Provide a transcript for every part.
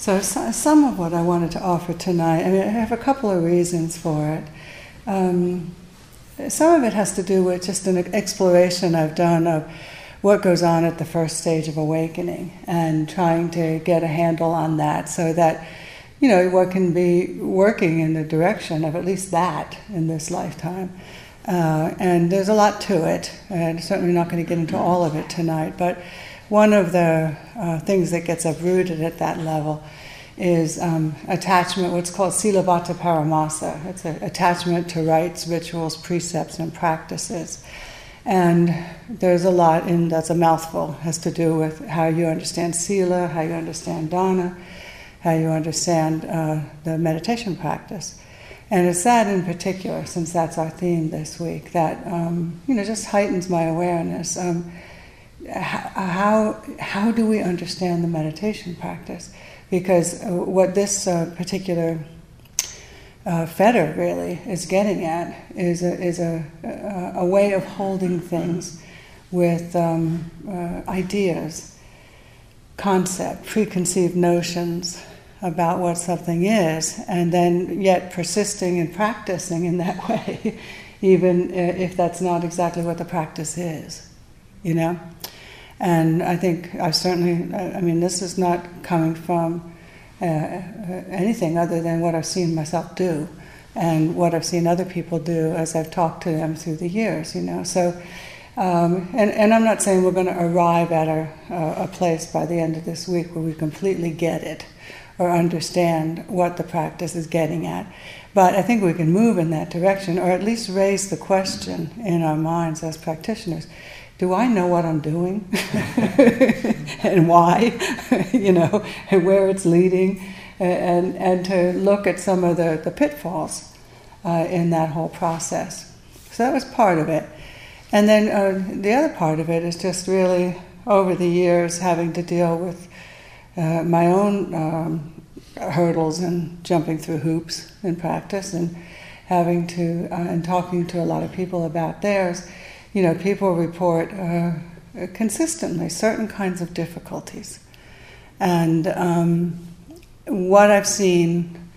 So, so, some of what I wanted to offer tonight, I mean, I have a couple of reasons for it. Um, some of it has to do with just an exploration I've done of what goes on at the first stage of awakening and trying to get a handle on that so that you know what can be working in the direction of at least that in this lifetime uh, and there's a lot to it and certainly not going to get into all of it tonight but one of the uh, things that gets uprooted at that level is um, attachment, what's called silabbata paramasa. It's an attachment to rites, rituals, precepts, and practices. And there's a lot in that's a mouthful, has to do with how you understand sila, how you understand dana, how you understand uh, the meditation practice. And it's that in particular, since that's our theme this week, that um, you know just heightens my awareness. Um, how, how do we understand the meditation practice? because uh, what this uh, particular uh, fetter really is getting at is a, is a, a, a way of holding things with um, uh, ideas, concept, preconceived notions about what something is, and then yet persisting and practicing in that way, even uh, if that's not exactly what the practice is, you know? And I think I've certainly, I mean, this is not coming from uh, anything other than what I've seen myself do and what I've seen other people do as I've talked to them through the years, you know. So, um, and, and I'm not saying we're going to arrive at a, a place by the end of this week where we completely get it or understand what the practice is getting at. But I think we can move in that direction, or at least raise the question in our minds as practitioners do I know what I'm doing and why, you know, and where it's leading, and, and to look at some of the, the pitfalls uh, in that whole process. So that was part of it. And then uh, the other part of it is just really over the years having to deal with uh, my own um, hurdles and jumping through hoops in practice and having to, uh, and talking to a lot of people about theirs you know, people report uh, consistently certain kinds of difficulties. And um, what I've seen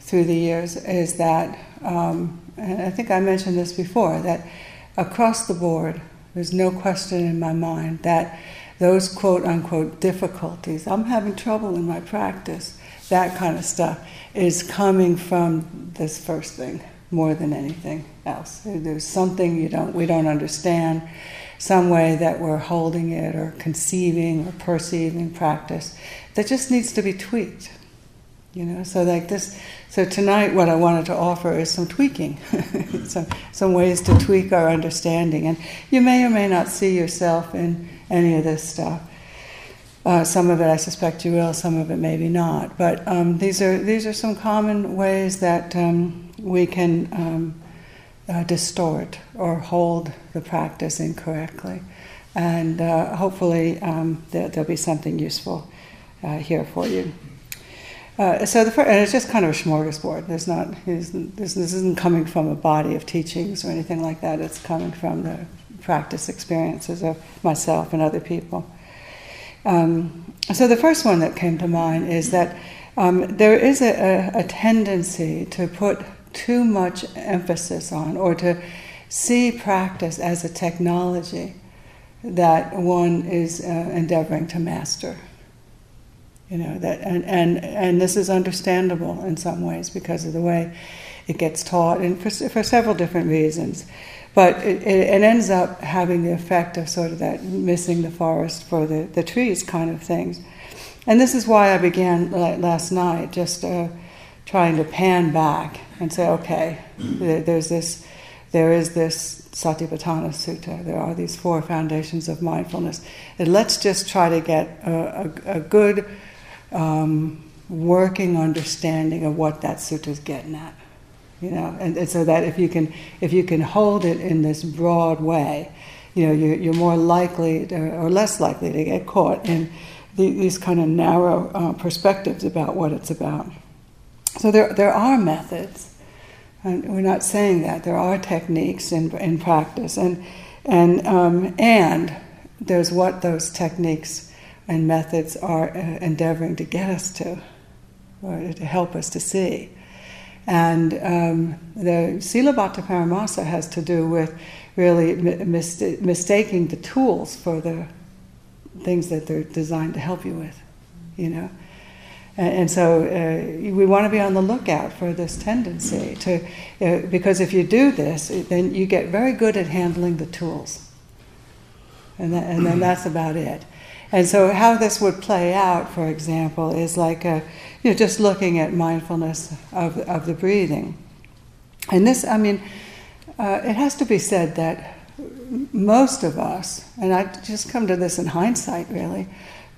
through the years is that, um, and I think I mentioned this before, that across the board, there's no question in my mind that those quote unquote difficulties, I'm having trouble in my practice, that kind of stuff, is coming from this first thing more than anything else. There's something you don't, we don't understand, some way that we're holding it or conceiving or perceiving practice that just needs to be tweaked. You know, so like this. So tonight, what I wanted to offer is some tweaking, some some ways to tweak our understanding. And you may or may not see yourself in any of this stuff. Uh, some of it, I suspect, you will. Some of it, maybe not. But um, these are these are some common ways that um, we can um, uh, distort or hold the practice incorrectly. And uh, hopefully um, there, will be something useful uh, here for you. Uh, so the first, and it's just kind of a smorgasbord. There's not this, this isn't coming from a body of teachings or anything like that. It's coming from the practice experiences of myself and other people. Um, so the first one that came to mind is that um, there is a, a, a tendency to put too much emphasis on or to see practice as a technology that one is uh, endeavoring to master. You know that, and, and and this is understandable in some ways because of the way it gets taught, and for, for several different reasons. But it, it, ends up having the effect of sort of that missing the forest for the, the trees kind of things. And this is why I began last night, just uh, trying to pan back and say, okay, there's this, there is this Satipatthana Sutta. There are these four foundations of mindfulness. And let's just try to get a, a, a good um, working understanding of what that sutta is getting at. You know, and, and, so that if you can, if you can hold it in this broad way, you know, you're, you're more likely to, or less likely to get caught in the, these kind of narrow uh, perspectives about what it's about. So there, there are methods, and we're not saying that. There are techniques in, in practice, and, and, um, and there's what those techniques and methods are uh, endeavoring to get us to. or to help us to see. And um, the Sila Paramasa has to do with really mis- mistaking the tools for the things that they're designed to help you with, you know. And, so uh, we want to be on the lookout for this tendency to, uh, because if you do this, then you get very good at handling the tools. And, that, and then that's about it. And so, how this would play out, for example, is like a, you know, just looking at mindfulness of, of the breathing. And this, I mean, uh, it has to be said that most of us, and I just come to this in hindsight really,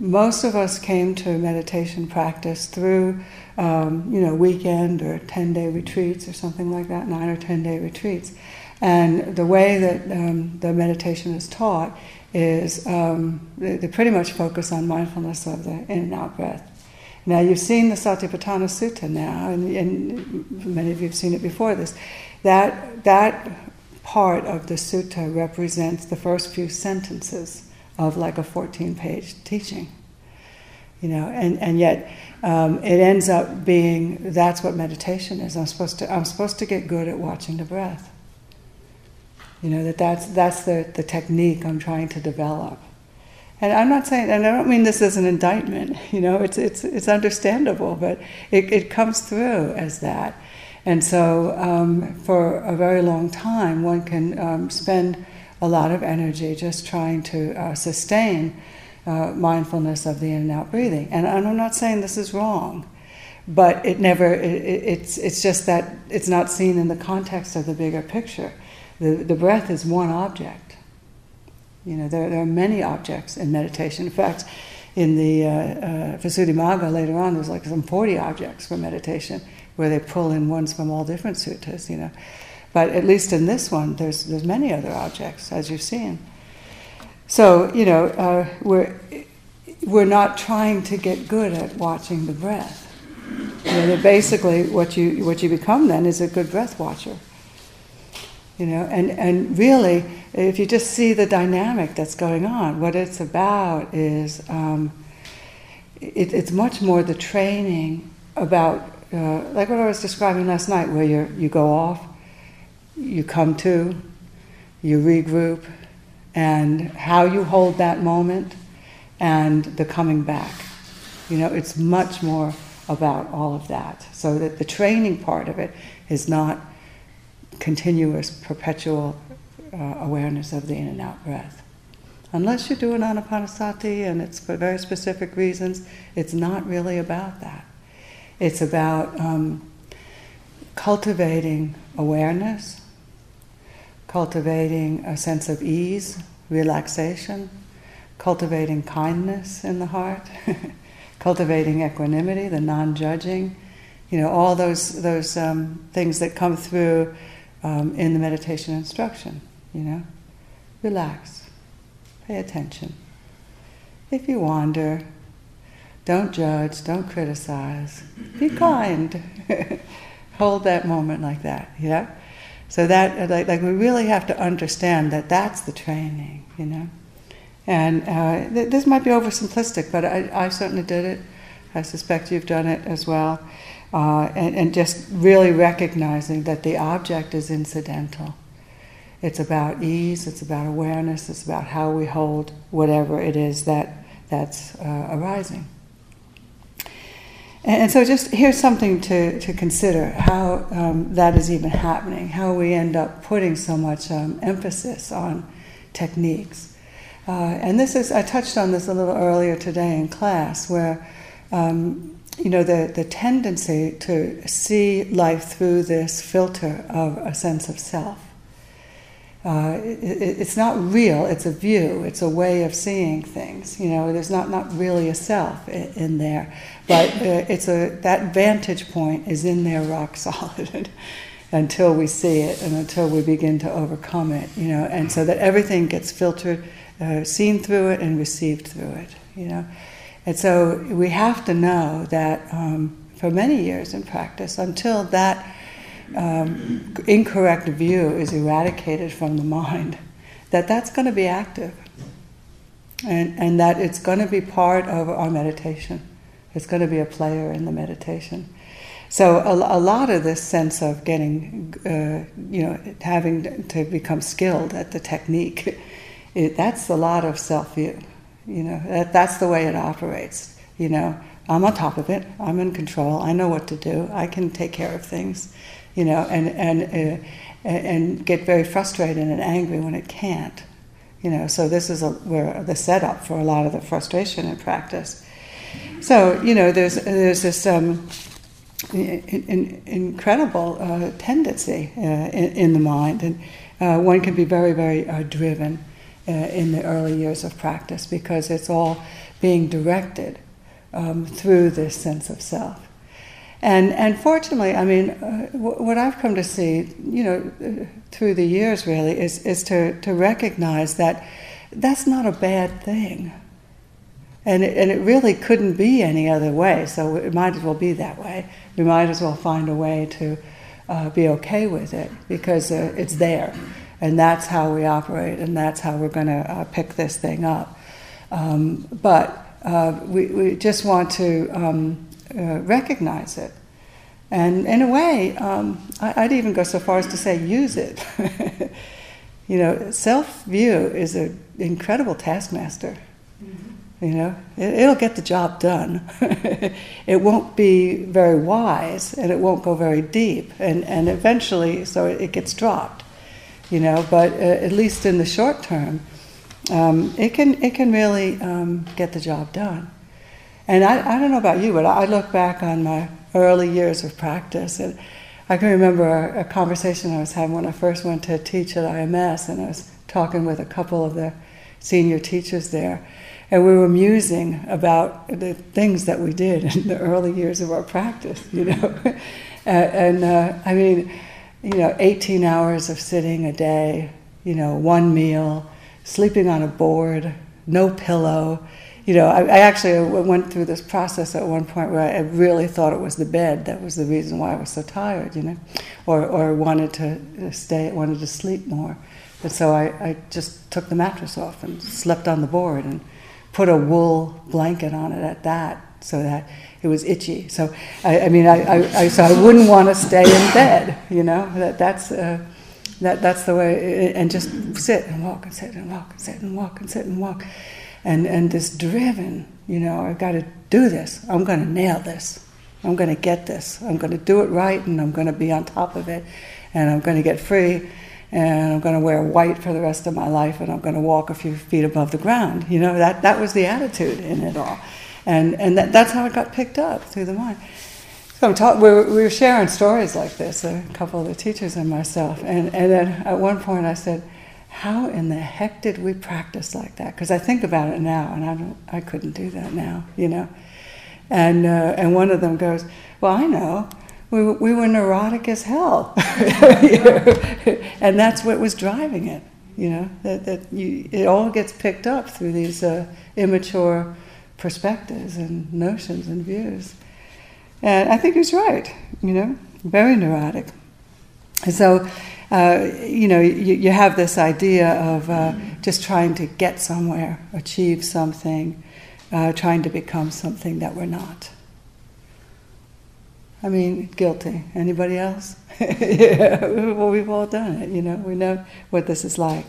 most of us came to meditation practice through, um, you know, weekend or 10 day retreats or something like that, nine or 10 day retreats. And the way that um, the meditation is taught is um, they, they, pretty much focus on mindfulness of the in and out breath. Now, you've seen the Satipatthana Sutta now, and, and many of you have seen it before this. That, that part of the sutta represents the first few sentences of like a 14 page teaching. You know, and, and yet um, it ends up being that's what meditation is. I'm supposed to I'm supposed to get good at watching the breath. You know, that that's, that's the, the technique I'm trying to develop. And I'm not saying, and I don't mean this as an indictment, you know, it's, it's, it's understandable, but it, it comes through as that. And so, um, for a very long time, one can um, spend a lot of energy just trying to uh, sustain uh, mindfulness of the in and out breathing. And I'm not saying this is wrong, but it never, it, it's, it's just that it's not seen in the context of the bigger picture. The, the breath is one object. You know, there, there are many objects in meditation. In fact, in the uh, uh, later on, there's like some 40 objects for meditation where they pull in ones from all different suttas, you know. But at least in this one, there's, there's many other objects, as you've seen. So, you know, uh, we're, we're not trying to get good at watching the breath. You know, basically, what you, what you become then is a good breath watcher. You know, and, and really, if you just see the dynamic that's going on, what it's about is um, it, it's much more the training about, uh, like what I was describing last night, where you you go off, you come to, you regroup, and how you hold that moment, and the coming back. You know, it's much more about all of that. So that the training part of it is not continuous, perpetual uh, awareness of the in and out breath. Unless you're doing anapanasati and it's for very specific reasons, it's not really about that. It's about um, cultivating awareness, cultivating a sense of ease, relaxation, cultivating kindness in the heart, cultivating equanimity, the non judging, you know, all those, those um, things that come through um, in the meditation instruction. You know, relax, pay attention. If you wander, don't judge, don't criticize, be kind. Hold that moment like that. Yeah. So that, like, like, we really have to understand that that's the training. You know. And uh, th- this might be oversimplistic, but I, I certainly did it. I suspect you've done it as well uh, and, and just really recognizing that the object is incidental. It's about ease, it's about awareness, it's about how we hold whatever it is that, that's uh, arising. And, so, just here's something to, to consider how um, that is even happening, how we end up putting so much um, emphasis on techniques. Uh, and this is, I touched on this a little earlier today in class, where um, you know, the, the tendency to see life through this filter of a sense of self. Uh, it, it's not real, it's a view, it's a way of seeing things. You know, there's not, not really a self in, in there, but uh, it's a, that vantage point is in there rock solid until we see it and until we begin to overcome it, you know, and so that everything gets filtered, uh, seen through it, and received through it, you know. And so we have to know that um, for many years in practice, until that um, incorrect view is eradicated from the mind, that that's going to be active. And, and that it's going to be part of our meditation It's going to be a player in the meditation. So a, a lot of this sense of getting, uh, you know, having to become skilled at the technique, it, that's a lot of self-view. You know, that, that's the way it operates. You know, I'm on top of it. I'm in control. I know what to do. I can take care of things. You know, and and uh, and get very frustrated and angry when it can't. You know, so this is a, where the setup for a lot of the frustration in practice. So you know, there's there's this um, in, in, incredible uh, tendency uh, in, in, the mind, and uh, one can be very very uh, driven uh, in the early years of practice because it's all being directed um, through this sense of self. And, and fortunately, I mean, uh, what I've come to see, you know, uh, through the years really, is, is to, to recognize that that's not a bad thing. And it, and it really couldn't be any other way, so it might as well be that way. We might as well find a way to uh, be okay with it because uh, it's there. And that's how we operate, and that's how we're going to uh, pick this thing up. Um, but uh, we, we just want to um, uh, recognize it. And in a way, um, I, would even go so far as to say use it. you know, self view is an incredible taskmaster. Mm-hmm. You know, it, will get the job done. it won't be very wise and it won't go very deep. And, and eventually, so it, it gets dropped. You know, but uh, at least in the short term, um, it, can, it can really um, get the job done. And I, I don't know about you, but I look back on my early years of practice, and I can remember a, a conversation I was having when I first went to teach at IMS, and I was talking with a couple of the senior teachers there, and we were musing about the things that we did in the early years of our practice, you know. and uh, I mean, you know, 18 hours of sitting a day, you know, one meal, sleeping on a board, no pillow, you know, I, I, actually went through this process at one point where I really thought it was the bed that was the reason why I was so tired, you know, or, or wanted to stay, wanted to sleep more. And so I, I just took the mattress off and slept on the board and put a wool blanket on it at that so that it was itchy. So, I, I mean, I, so I wouldn't want to stay in bed, you know, that, that's, uh, that, that's the way, and just sit and walk and sit and walk and sit and walk and sit and walk and, and this driven, you know, I've got to do this. I'm going to nail this. I'm going to get this. I'm going to do it right and I'm going to be on top of it and I'm going to get free and I'm going to wear white for the rest of my life and I'm going to walk a few feet above the ground. You know, that, that was the attitude in it all. And, and that, that's how it got picked up through the mind. So I'm talk, we, were, we were sharing stories like this, a couple of the teachers and myself. And, and then at one point I said, how in the heck did we practice like that? Because I think about it now, and I don't, I couldn't do that now, you know. And uh, and one of them goes, well, I know. We, we were neurotic as hell, and that's what was driving it. You know that that you, it all gets picked up through these uh, immature perspectives and notions and views. And I think he's right. You know, very neurotic. so uh, you know, you, you, have this idea of uh, just trying to get somewhere, achieve something, uh, trying to become something that we're not. I mean, guilty. Anybody else? yeah, well, we've all done it, you know, we know what this is like.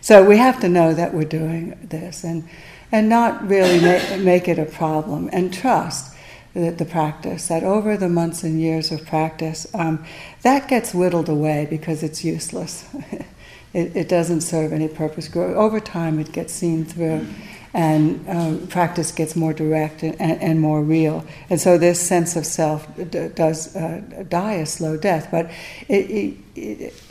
So we have to know that we're doing this and, and not really make, make it a problem and trust the, the, practice, that over the months and years of practice, um, that gets whittled away because it's useless. it, it, doesn't serve any purpose. Over time, it gets seen through, and um, practice gets more direct and, and, and, more real. And so, this sense of self d- does uh, die a slow death. But it, it,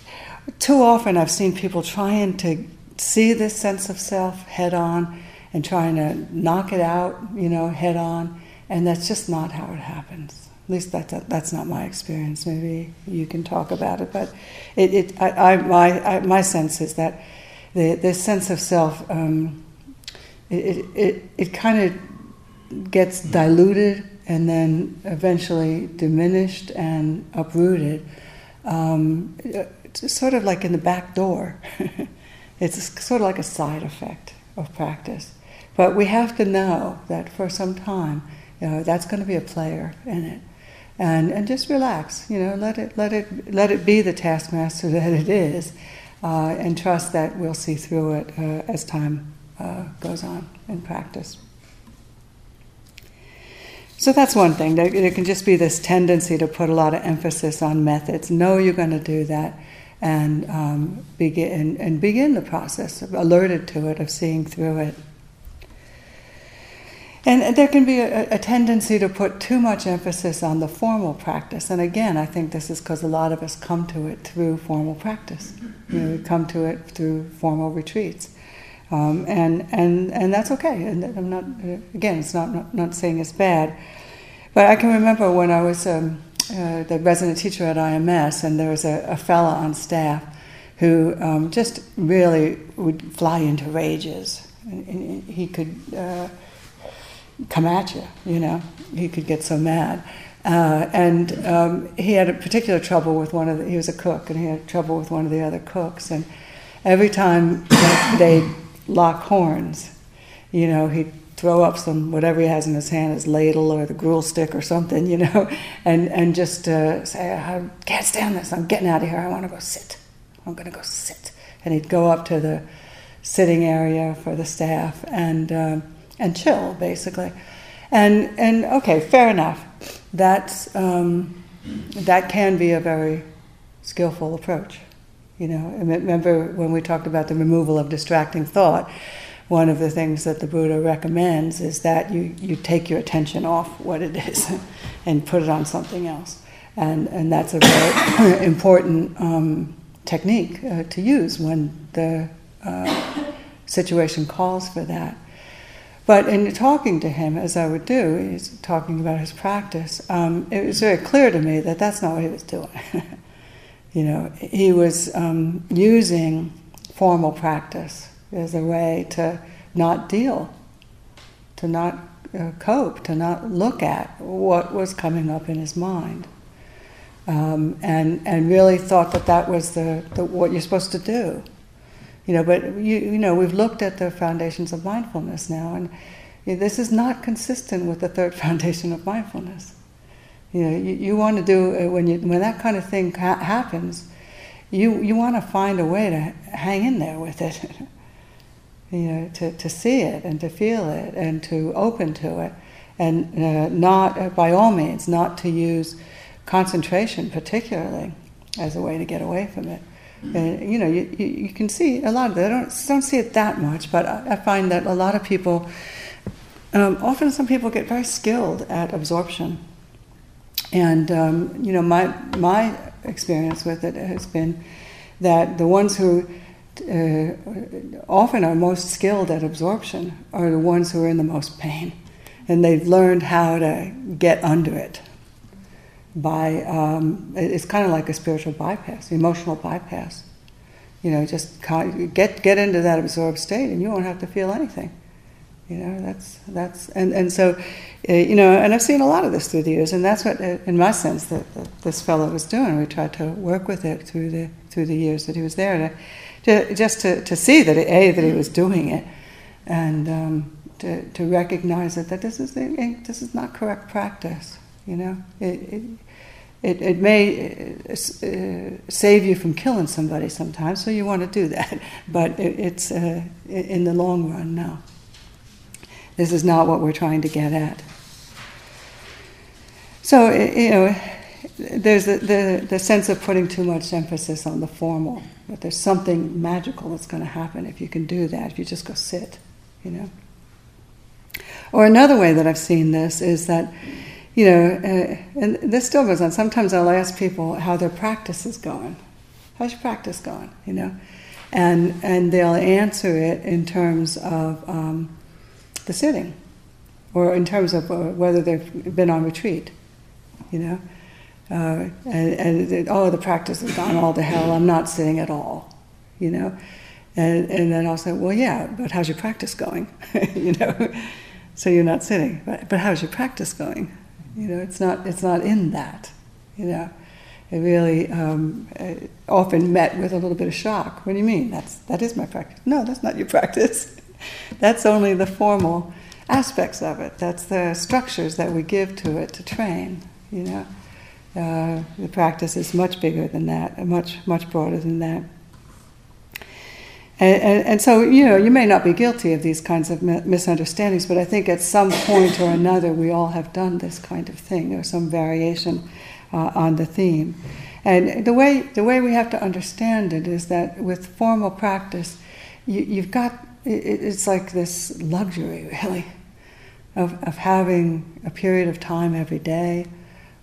too often, I've seen people trying to see this sense of self head on and trying to knock it out, you know, head on and that's just not how it happens. At least that's, that's not my experience. Maybe you can talk about it, but it, it I, I, my, I, my sense is that the, this sense of self, um, it, it, it kind of gets diluted and then eventually diminished and uprooted. Um, it's sort of like in the back door. it's sort of like a side effect of practice. But we have to know that for some time You know, that's going to be a player in it. And, and just relax, you know, let it, let, it, let it be the taskmaster that it is, uh, and trust that we'll see through it uh, as time uh, goes on in practice. So that's one thing. There, can just be this tendency to put a lot of emphasis on methods. Know you're going to do that, and um, begin and begin the process, of alerted to it, of seeing through it. And there can be a, a, tendency to put too much emphasis on the formal practice. And again, I think this is because a lot of us come to it through formal practice. You know, we come to it through formal retreats. Um, and, and, and that's okay. And I'm not, again, it's not, not, not saying it's bad. But I can remember when I was um, uh, the resident teacher at IMS, and there was a, a fella on staff who um, just really would fly into rages. He could. Uh, come at you, you know. He could get so mad. Uh, and um, he had a particular trouble with one of the, he was a cook, and he had trouble with one of the other cooks. And every time they'd lock horns, you know, he'd throw up some, whatever he has in his hand, his ladle or the gruel stick or something, you know, and, and just uh, say, I can't stand this, I'm getting out of here, I want to go sit. I'm going to go sit. And he'd go up to the sitting area for the staff and um, and chill, basically. And, and okay, fair enough. That's, um, that can be a very skillful approach. You know, remember when we talked about the removal of distracting thought, one of the things that the Buddha recommends is that you, you take your attention off what it is and put it on something else. And, and that's a very important um, technique uh, to use when the uh, situation calls for that. But in talking to him, as I would do, he's talking about his practice, um, it was very clear to me that that's not what he was doing. you know, he was um, using formal practice as a way to not deal, to not uh, cope, to not look at what was coming up in his mind. Um, and, and really thought that that was the, the, what you're supposed to do. You know, but you, you know, we've looked at the foundations of mindfulness now, and you know, this is not consistent with the third foundation of mindfulness. You know, you, you want to do uh, when you when that kind of thing ha- happens, you you want to find a way to hang in there with it. you know, to, to see it and to feel it and to open to it, and uh, not uh, by all means not to use concentration particularly as a way to get away from it. And, you know, you, you, you, can see a lot of that. I don't, don't see it that much, but I, I find that a lot of people, um, often some people get very skilled at absorption. And, um, you know, my, my experience with it has been that the ones who uh, often are most skilled at absorption are the ones who are in the most pain. And they've learned how to get under it by um, it's kind of like a spiritual bypass, emotional bypass. You know, just get get into that absorbed state, and you won't have to feel anything. You know, that's that's and and so, uh, you know, and I've seen a lot of this through the years, and that's what, uh, in my sense, that, this fellow was doing. We tried to work with it through the through the years that he was there to, to just to, to see that a that he was doing it, and um, to to recognize that that this is this is not correct practice. You know, it, it, it may uh, uh, save you from killing somebody sometimes, so you want to do that. But it, it's uh, in the long run, no. This is not what we're trying to get at. So, you know, there's the, the, the sense of putting too much emphasis on the formal, but there's something magical that's going to happen if you can do that, if you just go sit, you know. Or another way that I've seen this is that you know, uh, and this still goes on. Sometimes I'll ask people how their practice is going. How's your practice going? You know, and and they'll answer it in terms of um, the sitting, or in terms of uh, whether they've been on retreat. You know, uh, and, and oh, the practice has gone all to hell. I'm not sitting at all. You know, and and then I'll say, well, yeah, but how's your practice going? you know, so you're not sitting, but but how's your practice going? You know, it's not it's not in that. You know, it really um, uh, often met with a little bit of shock. What do you mean? That's that is my practice. No, that's not your practice. that's only the formal aspects of it. That's the structures that we give to it to train. You know, uh, the practice is much bigger than that, much much broader than that. And, and, and, so, you know, you may not be guilty of these kinds of misunderstandings, but I think at some point or another we all have done this kind of thing or some variation uh, on the theme. And the way, the way we have to understand it is that with formal practice, you, have got, it, it's like this luxury, really, of, of having a period of time every day,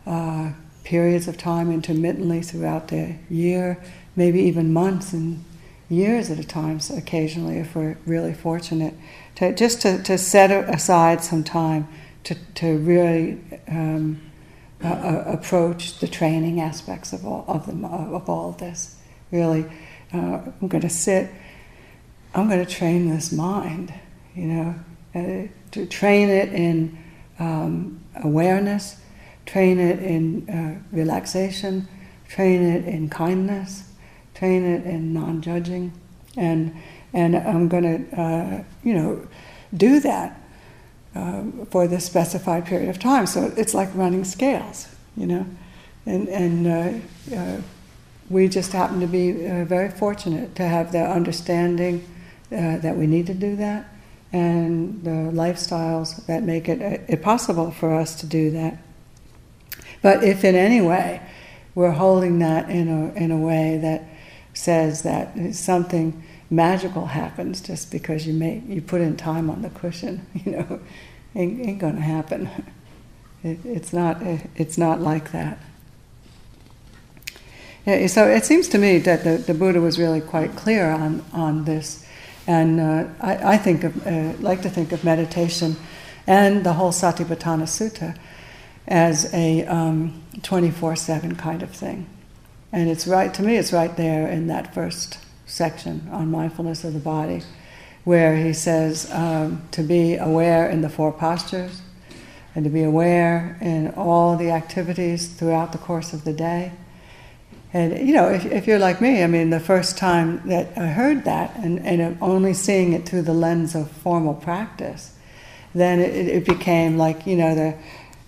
uh, periods of time intermittently throughout the year, maybe even months and years at a time, so occasionally, if we're really fortunate, to just to, to set aside some time to, to really um, uh, approach the training aspects of all of of all this. Really, uh, I'm going to sit. I'm going to train this mind. You know, uh, to train it in um, awareness, train it in uh, relaxation, train it in kindness train it in non-judging, and and I'm going to uh, you know do that uh, for this specified period of time. So it's like running scales, you know, and and uh, uh we just happen to be uh, very fortunate to have the understanding uh, that we need to do that, and the lifestyles that make it, it possible for us to do that. But if in any way we're holding that in a in a way that says that something magical happens just because you make you put in time on the cushion. You know, ain't, ain't going to happen. It, it's not. It's not like that. Yeah, so it seems to me that the, the Buddha was really quite clear on on this, and uh, I, I, think of uh, like to think of meditation and the whole Satipatthana Sutta as a um, twenty four seven kind of thing. And it's right, to me, it's right there in that first section on mindfulness of the body, where he says um, to be aware in the four postures and to be aware in all the activities throughout the course of the day. And you know, if, if you're like me, I mean, the first time that I heard that and, and only seeing it through the lens of formal practice, then it, it became like, you know, the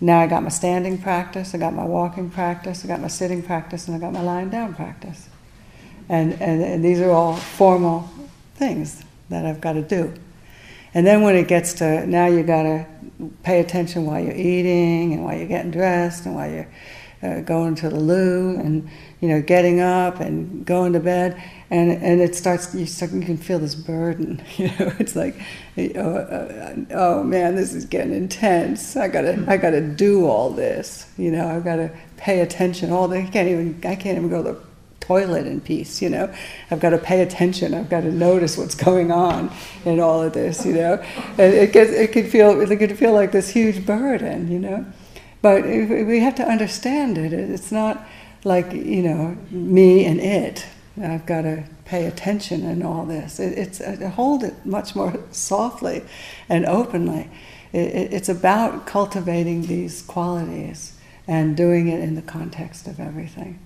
now I got my standing practice, I got my walking practice, I got my sitting practice, and I got my lying down practice. And, and, and these are all formal things that I've got to do. And then when it gets to now, you got to pay attention while you're eating and while you're getting dressed and while you're uh, going to the loo and you know getting up and going to bed. And and it starts you start, you can feel this burden you know it's like oh, uh, oh man this is getting intense. I gotta I gotta do all this you know I've got to pay attention. All the I can't even I can't even go to the toilet in peace you know. I've got to pay attention. I've got to notice what's going on in all of this you know. And it gets it can feel it can feel like this huge burden you know but we have to understand it. It's not like, you know, me and it. I've got to pay attention and all this. It, it's uh, hold it much more softly and openly. It, it's about cultivating these qualities and doing it in the context of everything.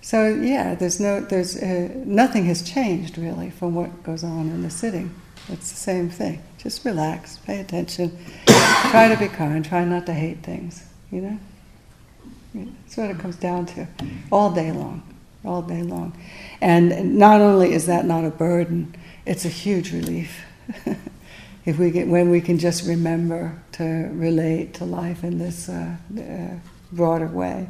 So yeah, there's no, there's uh, nothing has changed really from what goes on in the sitting. It's the same thing. Just relax, pay attention, try to be kind, try not to hate things. You know? That's what it comes down to. All day long. All day long. And not only is that not a burden, it's a huge relief. if we get, when we can just remember to relate to life in this uh, uh, broader way.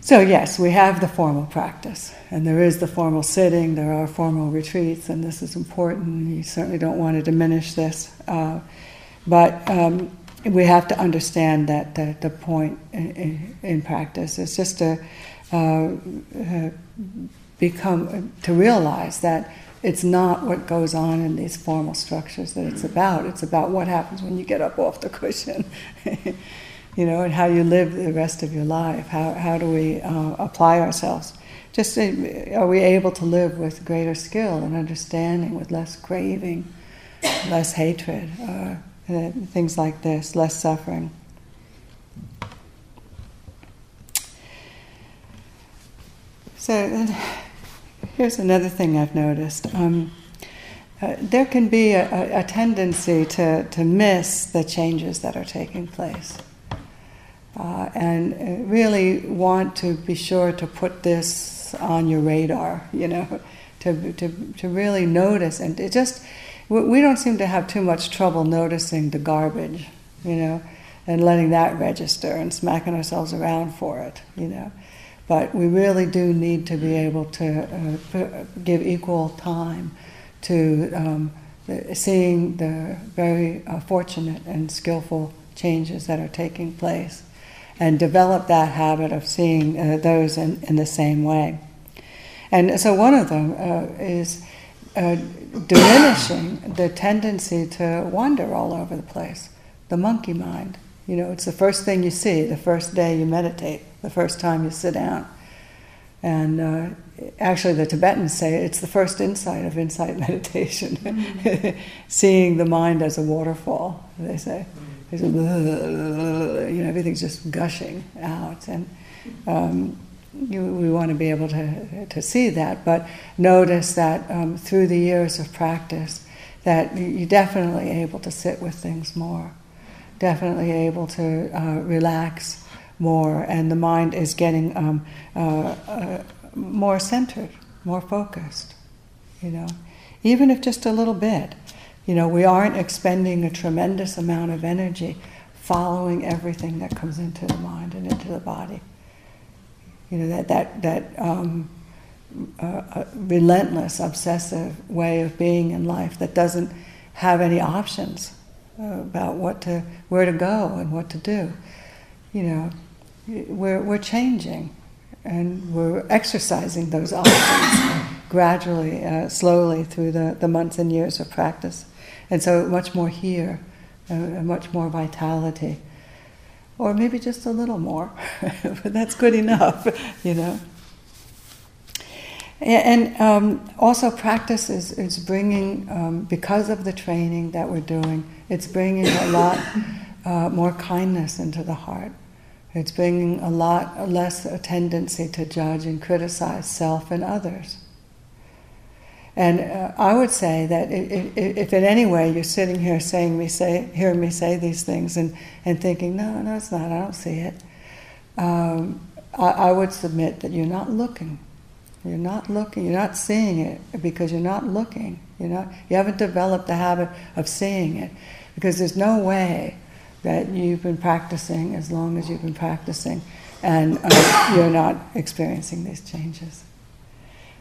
So, yes, we have the formal practice, and there is the formal sitting, there are formal retreats, and this is important. You certainly don't want to diminish this. Uh, but um, we have to understand that the, the point in, in, practice is just to uh, uh, become, to realize that it's not what goes on in these formal structures that it's about. It's about what happens when you get up off the cushion, you know, and how you live the rest of your life. How, how do we uh, apply ourselves? Just uh, are we able to live with greater skill and understanding, with less craving, less hatred? Uh, uh, things like this, less suffering. So here's another thing I've noticed. Um, uh, there can be a, a, tendency to, to miss the changes that are taking place. Uh, and uh, really want to be sure to put this on your radar, you know, to, to, to really notice. And it just, we don't seem to have too much trouble noticing the garbage, you know, and letting that register and smacking ourselves around for it, you know. But we really do need to be able to uh, give equal time to um, seeing the very uh, fortunate and skillful changes that are taking place and develop that habit of seeing uh, those in, in the same way. And so one of them uh, is uh, diminishing the tendency to wander all over the place, the monkey mind. You know, it's the first thing you see, the first day you meditate, the first time you sit down. And uh, actually, the Tibetans say it's the first insight of insight meditation, mm-hmm. seeing the mind as a waterfall, they say. They say, you know, everything's just gushing out. And um, you, we want to be able to, to see that, but notice that um, through the years of practice, that you're definitely able to sit with things more, definitely able to uh, relax more, and the mind is getting um, uh, uh, more centered, more focused, you know, even if just a little bit. You know, we aren't expending a tremendous amount of energy following everything that comes into the mind and into the body you know, that, that, that um, uh, uh, relentless, obsessive way of being in life that doesn't have any options uh, about what to, where to go and what to do. You know, we're, we're changing and we're exercising those options gradually, uh, slowly through the, the months and years of practice. And so much more here, uh, much more vitality or maybe just a little more, but that's good enough, you know. And um, also, practice is, is bringing, um, because of the training that we're doing, it's bringing a lot uh, more kindness into the heart. It's bringing a lot less a tendency to judge and criticize self and others. And uh, I would say that if in any way you're sitting here saying me say, hearing me say these things and, and thinking, no, no, it's not, I don't see it, um, I, I, would submit that you're not looking. You're not looking, you're not seeing it because you're not looking. You're not, you haven't developed the habit of seeing it because there's no way that you've been practicing as long as you've been practicing and uh, you're not experiencing these changes.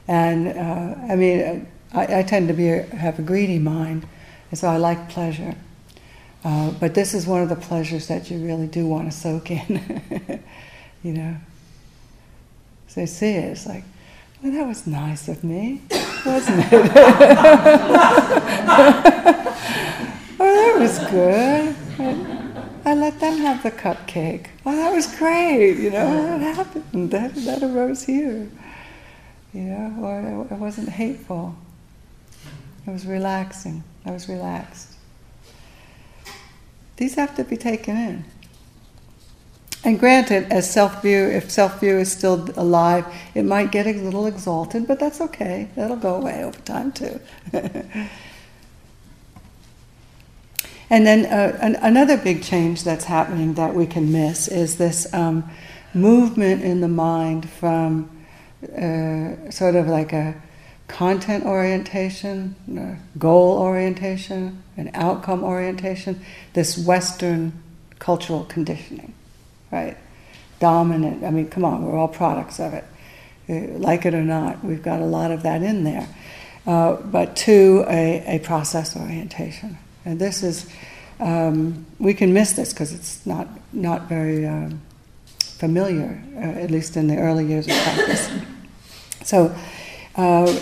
And uh, I mean, I, I, tend to be have a greedy mind, and so I like pleasure. Uh, but this is one of the pleasures that you really do want to soak in, you know. So you see it, it's like, well, that was nice of me, wasn't it? oh, that was good. I, I let them have the cupcake. Oh, that was great, you know, that happened. That, that arose here know, or it wasn't hateful. It was relaxing. I was relaxed. These have to be taken in. And granted, as self view, if self view is still alive, it might get a little exalted, but that's okay. That'll go away over time too. and then uh, an, another big change that's happening that we can miss is this um, movement in the mind from uh, sort of like a content orientation, a goal orientation, an outcome orientation, this Western cultural conditioning, right? Dominant, I mean, come on, we're all products of it. Uh, like it or not, we've got a lot of that in there. Uh, but two, a, a process orientation. And this is, um, we can miss this because it's not, not very um, familiar, uh, at least in the early years of practice. So uh,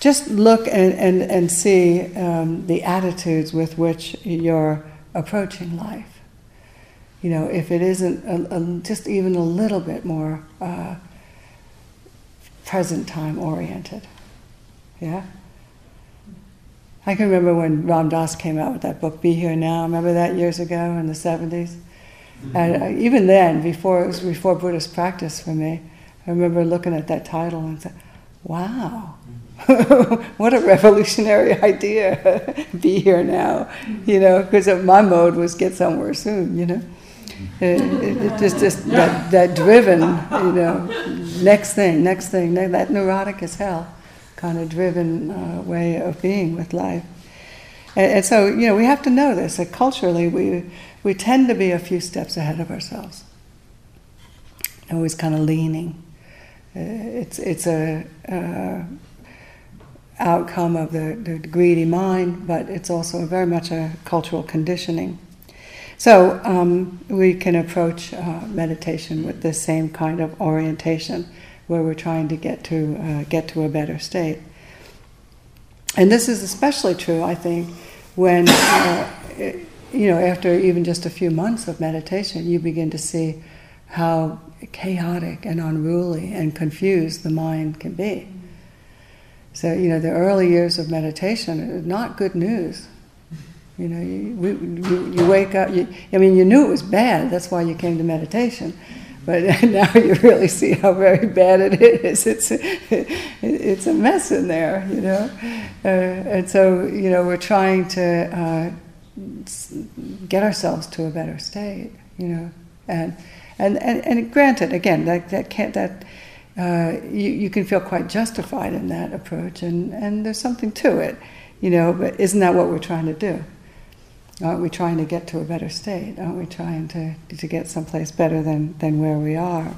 just look and, and, and see um, the attitudes with which you're approaching life. You know, if it isn't a, a, just even a little bit more uh, present time oriented. Yeah? I can remember when Ram Dass came out with that book, Be Here Now. Remember that years ago in the 70s? Mm-hmm. And uh, even then, before it was before Buddhist practice for me, I remember looking at that title and said, wow. what a revolutionary idea! Be here now, you know, because my mode was get somewhere soon, you know. It, it, it just, just that, that driven, you know, next thing, next thing, that neurotic as hell kind of driven uh, way of being with life. And, and, so, you know, we have to know this that culturally we, we tend to be a few steps ahead of ourselves, always kind of leaning. Uh, it's it's a uh, outcome of the, the greedy mind, but it's also very much a cultural conditioning. So um, we can approach uh, meditation with this same kind of orientation, where we're trying to get to uh, get to a better state. And this is especially true, I think, when uh, you know after even just a few months of meditation, you begin to see how chaotic and unruly and confused the mind can be. So you know the early years of meditation is not good news. You know, you, you, you wake up. You, I mean, you knew it was bad. That's why you came to meditation. But now you really see how very bad it is. It's it's a mess in there, you know. Uh, and so you know we're trying to uh, get ourselves to a better state, you know. And and and, and granted, again, that that can't that. Uh, you, you can feel quite justified in that approach, and, and there's something to it, you know, but isn't that what we're trying to do? Aren't we trying to get to a better state? Aren't we trying to, to get someplace better than, than where we are?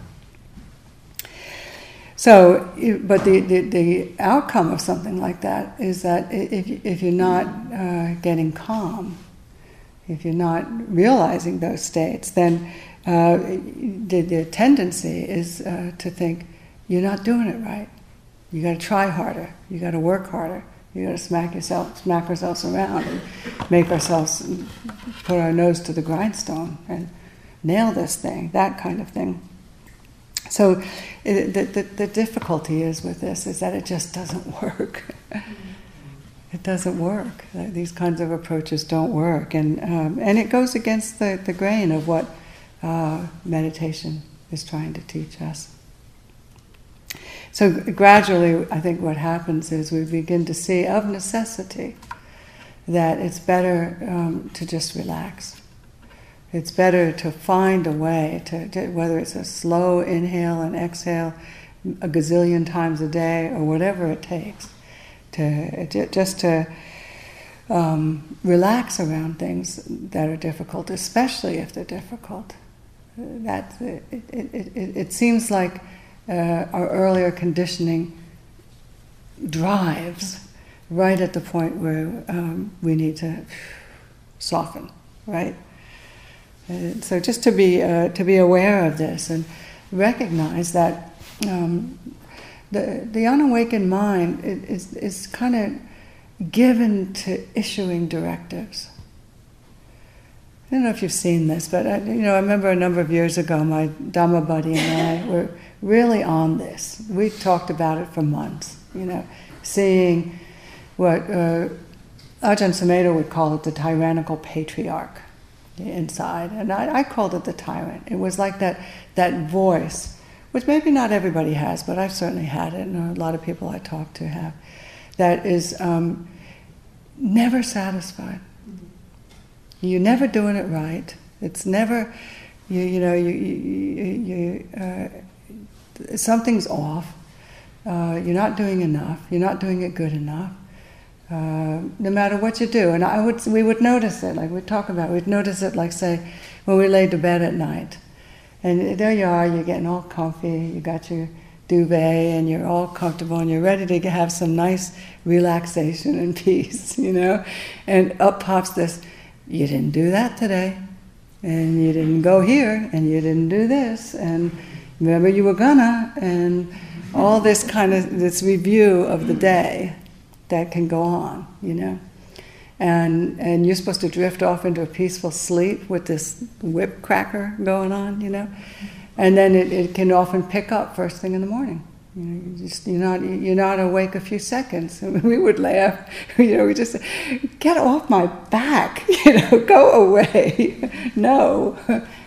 So, but the, the, the outcome of something like that is that if, if you're not uh, getting calm, if you're not realizing those states, then uh, the, the tendency is uh, to think you're not doing it right. You got to try harder. You got to work harder. You got to smack yourself, smack ourselves around, and make ourselves put our nose to the grindstone and nail this thing. That kind of thing. So, it, the, the, the difficulty is with this is that it just doesn't work. it doesn't work. These kinds of approaches don't work, and um, and it goes against the, the grain of what uh, meditation is trying to teach us. So gradually, I think what happens is we begin to see, of necessity, that it's better um, to just relax. It's better to find a way to, to, whether it's a slow inhale and exhale a gazillion times a day or whatever it takes, to just to um, relax around things that are difficult, especially if they're difficult. That it, it, it, it seems like uh, our earlier conditioning drives right at the point where um, we need to soften, right? Uh, so just to be uh, to be aware of this and recognize that um, the the unawakened mind is is kind of given to issuing directives. I don't know if you've seen this, but I, you know I remember a number of years ago, my Dhamma buddy and I were really on this. We talked about it for months, you know, seeing what uh, Ajahn Sumedho would call it the tyrannical patriarch inside. And I, I called it the tyrant. It was like that, that voice, which maybe not everybody has, but I've certainly had it, and a lot of people I talk to have, that is um, never satisfied. You're never doing it right. It's never, you, you know, you, you, you uh, something's off. Uh, you're not doing enough. You're not doing it good enough. Uh, no matter what you do, and I would, we would notice it. Like we talk about, we'd notice it. Like say, when we lay to bed at night, and there you are. You're getting all comfy. You got your duvet, and you're all comfortable, and you're ready to have some nice relaxation and peace. You know, and up pops this. You didn't do that today, and you didn't go here, and you didn't do this, and remember you were gonna, and all this kind of this review of the day that can go on, you know. And, and you're supposed to drift off into a peaceful sleep with this whip cracker going on, you know. And then it, it can often pick up first thing in the morning. You know, you just you're not you're not awake a few seconds. And we would laugh, you know. We just get off my back, you know, go away. no,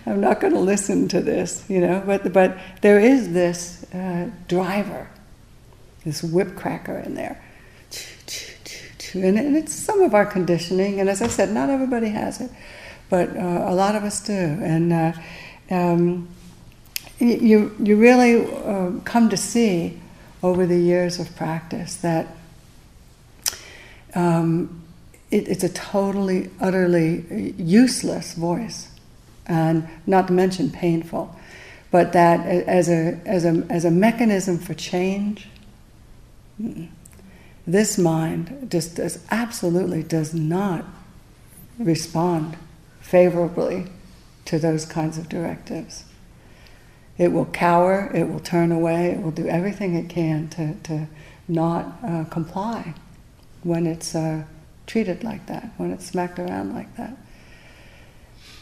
I'm not going to listen to this, you know. But but there is this uh, driver, this whipcracker in there, and, and it's some of our conditioning. And as I said, not everybody has it, but uh, a lot of us do. And uh, um, you you really uh, come to see over the years of practice that um, it, it's a totally, utterly useless voice, and not to mention painful. But that as a, as a, as a mechanism for change, this mind just does, absolutely does not respond favorably to those kinds of directives. It will cower, it will turn away, it will do everything it can to, to not uh, comply when it's uh, treated like that, when it's smacked around like that.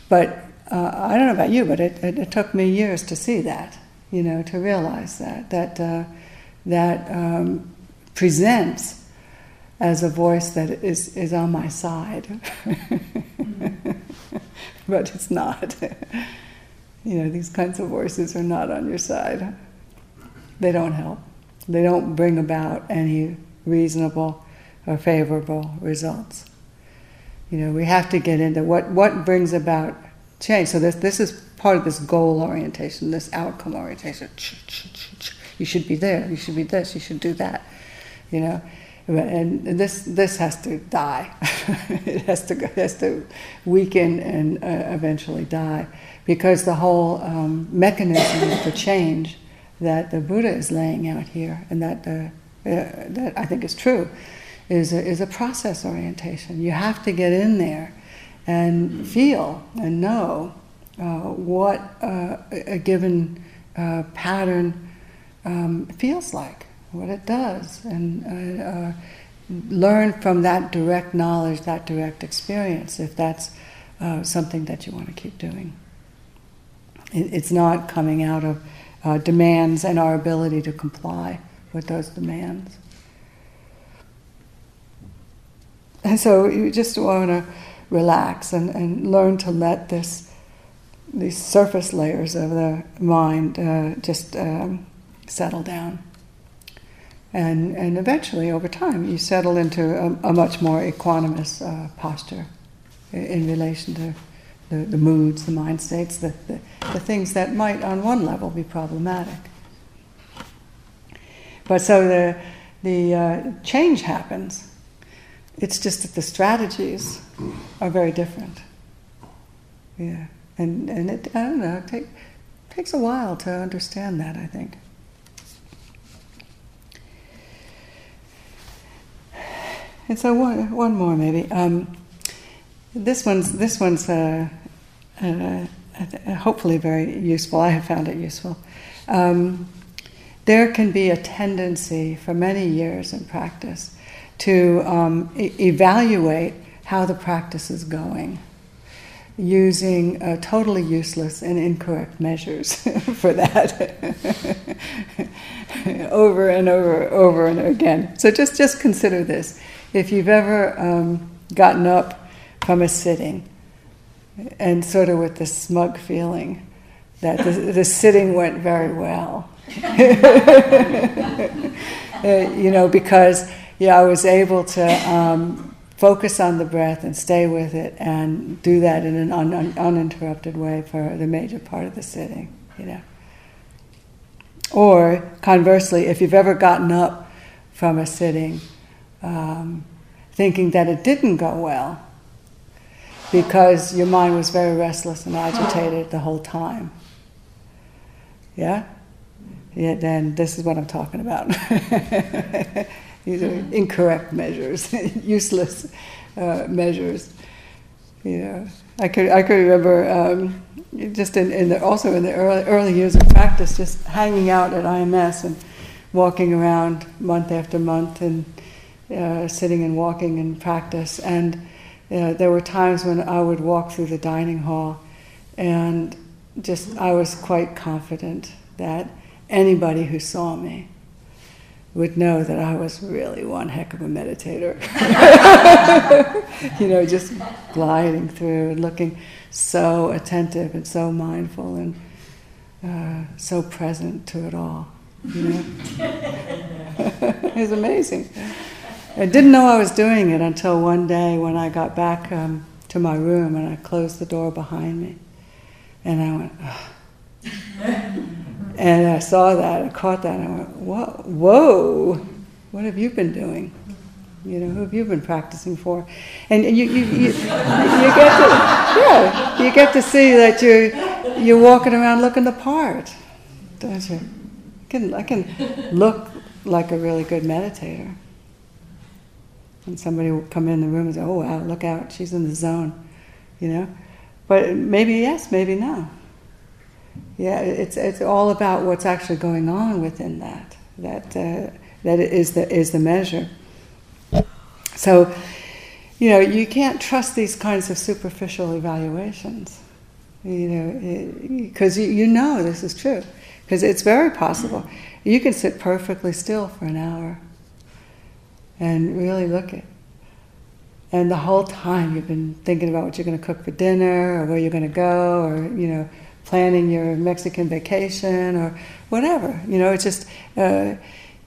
But uh, I don't know about you, but it, it, it, took me years to see that, you know, to realize that, that, uh, that um, presents as a voice that is, is on my side. but it's not. you know, these kinds of voices are not on your side. They don't help. They don't bring about any reasonable or favorable results. You know, we have to get into what, what brings about change. So this, this is part of this goal orientation, this outcome orientation. You should be there, you should be this, you should do that. You know, and this this has to die. it has to it has to weaken and uh, eventually die, because the whole um, mechanism for change that the Buddha is laying out here, and that uh, uh, that I think is true, is a, is a process orientation. You have to get in there and feel and know uh, what uh, a given uh, pattern um, feels like, what it does, and uh, uh, learn from that direct knowledge, that direct experience, if that's something that you want to keep doing. It, it's not coming out of demands and our ability to comply with those demands. And so you just want to relax and, and learn to let this these surface layers of the mind uh, just um, settle down. And, and eventually, over time, you settle into a, a much more equanimous uh, posture in, in, relation to the, the moods, the mind states, the, the, the things that might, on one level, be problematic. But so the, the uh, change happens it's just that the strategies are very different. Yeah, and and it I don't know. It take, takes a while to understand that. I think. And so one one more maybe. Um, this one's this one's uh, uh, hopefully very useful. I have found it useful. Um, there can be a tendency for many years in practice to um, e- evaluate how the practice is going using uh, totally useless and incorrect measures for that over and over over and again so just just consider this if you've ever um, gotten up from a sitting and sort of with the smug feeling that the, the sitting went very well uh, you know because yeah, I was able to um, focus on the breath and stay with it and do that in an un- un- uninterrupted way for the major part of the sitting, you know. Or conversely, if you've ever gotten up from a sitting um, thinking that it didn't go well because your mind was very restless and agitated the whole time. Yeah? Yeah, then this is what I'm talking about. These are incorrect measures, useless uh, measures. Know, I could I could remember um, just in, in the, also in the early, early years of practice, just hanging out at IMS and walking around month after month and uh, sitting and walking in practice. And uh, there were times when I would walk through the dining hall, and just I was quite confident that anybody who saw me would know that I was really one heck of a meditator. you know, just gliding through and looking so attentive and so mindful and uh, so present to it all. You know? it's amazing. I didn't know I was doing it until one day when I got back um, to my room and I closed the door behind me. And I went, and I saw that, I caught that, and I went, whoa, whoa, what have you been doing? You know, who have you been practicing for? And you, you, you, you get to, yeah, you get to see that you're, you're walking around looking the part, don't you? I can, I can look like a really good meditator. And somebody will come in the room and say, oh wow, look out, she's in the zone, you know? But maybe yes, maybe no. Yeah, it's, it's all about what's actually going on within that. That, uh, that is the, is the measure. So, you know, you can't trust these kinds of superficial evaluations, you know, because you, you know this is true. Because it's very possible. You can sit perfectly still for an hour and really look at. And the whole time you've been thinking about what you're going to cook for dinner or where you're going to go or, you know, planning your Mexican vacation or whatever. You know, it's just, uh,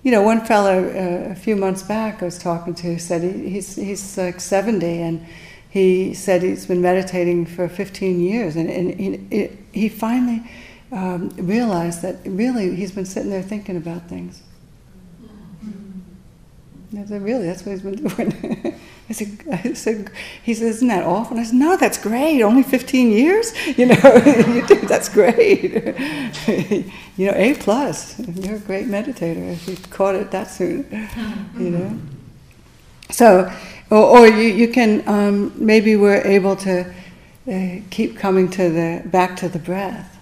you know, one fellow uh, a few months back I was talking to said he, he's, he's like 70 and he said he's been meditating for 15 years and, and he, he finally um, realized that really he's been sitting there thinking about things. I said, really, that's what he's been doing. I said, I said, he says, isn't that awful? And I said, no, that's great. Only 15 years? You know, you that's great. you know, A plus. You're a great meditator if you caught it that soon. You know. So, or, or you, you can, um, maybe we're able to uh, keep coming to the, back to the breath.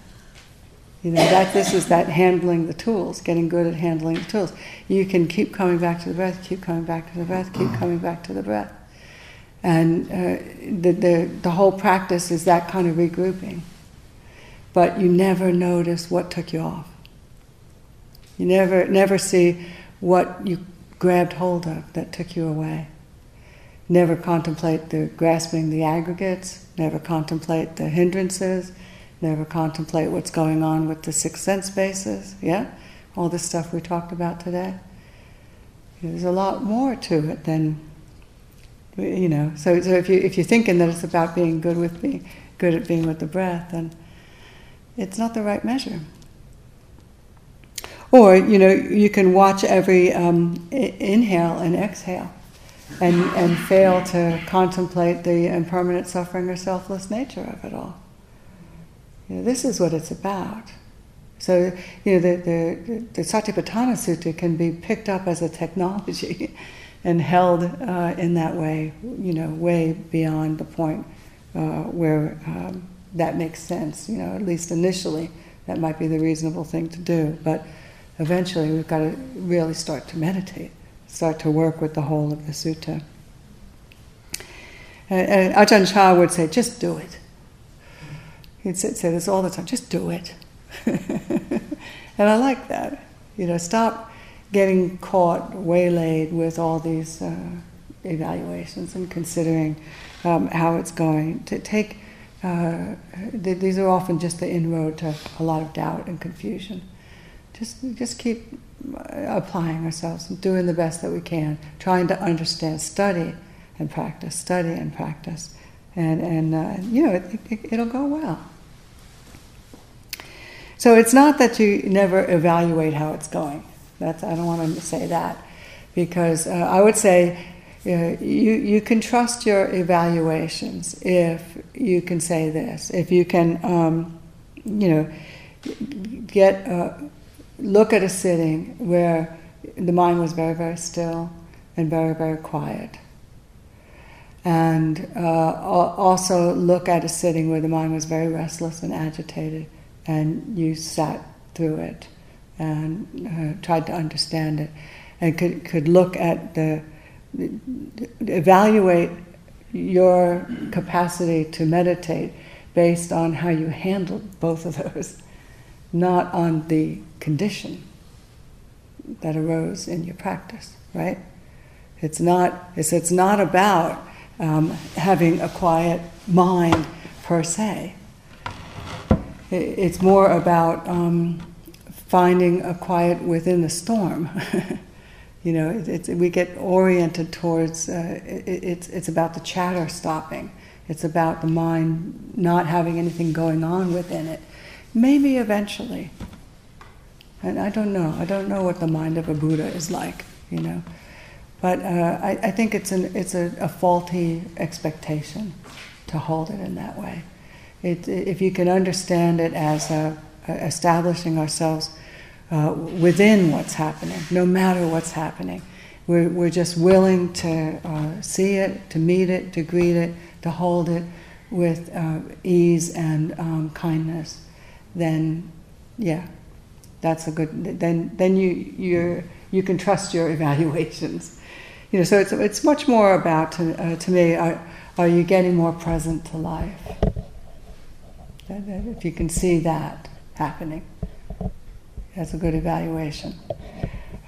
You know, that this is that handling the tools, getting good at handling the tools. You can keep coming back to the breath, keep coming back to the breath, keep coming back to the breath. And uh, the, the, the whole practice is that kind of regrouping. But you never notice what took you off. You never, never see what you grabbed hold of that took you away. Never contemplate the grasping the aggregates, never contemplate the hindrances, never contemplate what's going on with the six sense bases, yeah? All this stuff we talked about today. There's a lot more to it than, you know. So, so if, you, if you're thinking that it's about being good with being good at being with the breath, then it's not the right measure. Or, you know, you can watch every um, inhale and exhale and, and fail to contemplate the impermanent suffering or selfless nature of it all. You know, this is what it's about. So, you know, the, the, the Satipatthana Sutta can be picked up as a technology and held uh, in that way, you know, way beyond the point uh, where um, that makes sense. You know, at least initially, that might be the reasonable thing to do. But eventually, we've got to really start to meditate, start to work with the whole of the sutta. And, and Ajahn Chah would say, just do it. He'd say, say this all the time just do it. and I like that. You know, stop getting caught, waylaid with all these uh, evaluations and considering um, how it's going. To take uh, th- these are often just the inroad to a lot of doubt and confusion. Just just keep uh, applying ourselves and doing the best that we can, trying to understand, study and practice, study and practice, and and uh, you know it, it, it'll go well. So it's not that you never evaluate how it's going. That's, I don't want to say that. Because uh, I would say uh, you, you can trust your evaluations if you can say this. If you can, um, you know, get uh, look at a sitting where the mind was very, very still and very, very quiet. And uh, also look at a sitting where the mind was very restless and agitated and you sat through it and uh, tried to understand it and could, could look at the, evaluate your capacity to meditate based on how you handled both of those, not on the condition that arose in your practice, right? It's not, it's, it's not about um, having a quiet mind per se. It's more about um, finding a quiet within the storm. You know, it, we get oriented towards, uh, it, it's, it's about the chatter stopping. It's about the mind not having anything going on within it. Maybe eventually. And I don't know. I don't know what the mind of a Buddha is like, you know. But uh, I, I, think it's, an, it's a, a, faulty expectation to hold it in that way. It, if you can understand it as a, a establishing ourselves uh, within what's happening, no matter what's happening, we're, we're just willing to uh, see it, to meet it, to greet it, to hold it with uh, ease and um, kindness, then yeah, that's a good. Then then you you you can trust your evaluations. You know, so it's it's much more about to, uh, to me. Are, are you getting more present to life? If you can see that happening, that's a good evaluation.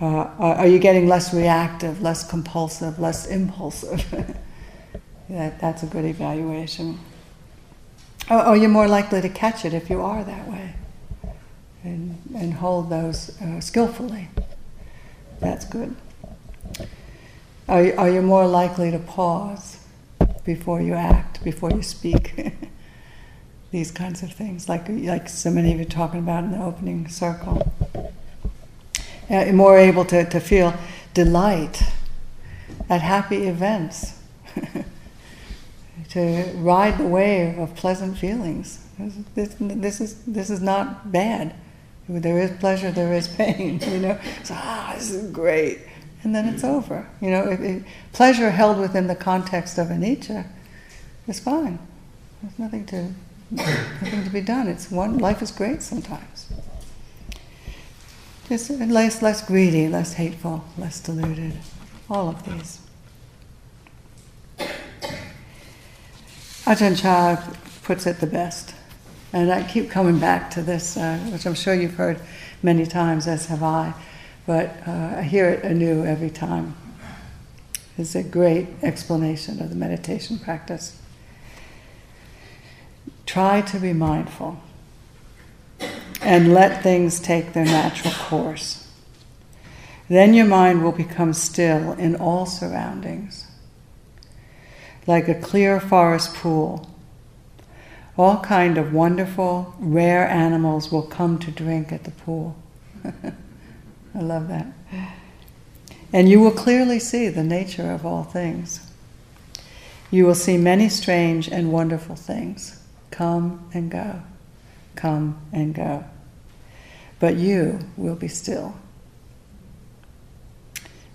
Uh, are you getting less reactive, less compulsive, less impulsive? that, that's a good evaluation. Or, or, you're more likely to catch it if you are that way and, and hold those uh, skillfully. That's good. Are are you more likely to pause before you act, before you speak? These kinds of things, like, like so many of you talking about in the opening circle. Uh, more able to, to feel delight at happy events, to ride the wave of pleasant feelings. This, this, is, this is not bad. There is pleasure, there is pain, you know. So, ah, this is great. And then it's over. You know, if, if pleasure held within the context of anicca is fine. There's nothing to, nothing to be done. It's one, life is great sometimes. Just less, less greedy, less hateful, less deluded. All of these. Ajahn Chah puts it the best. And I keep coming back to this, uh, which I'm sure you've heard many times, as have I, but uh, I hear it anew every time. It's a great explanation of the meditation practice. Try to be mindful and let things take their natural course. Then your mind will become still in all surroundings. Like a clear forest pool, all kind of wonderful, rare animals will come to drink at the pool. I love that. And you will clearly see the nature of all things. You will see many strange and wonderful things come and go come and go. But you will be still.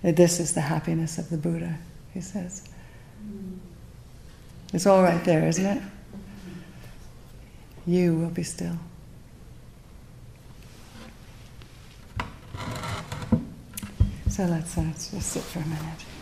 This is the happiness of the Buddha, he says. It's all right there, isn't it? You will be still. So let's, uh, just sit for a minute.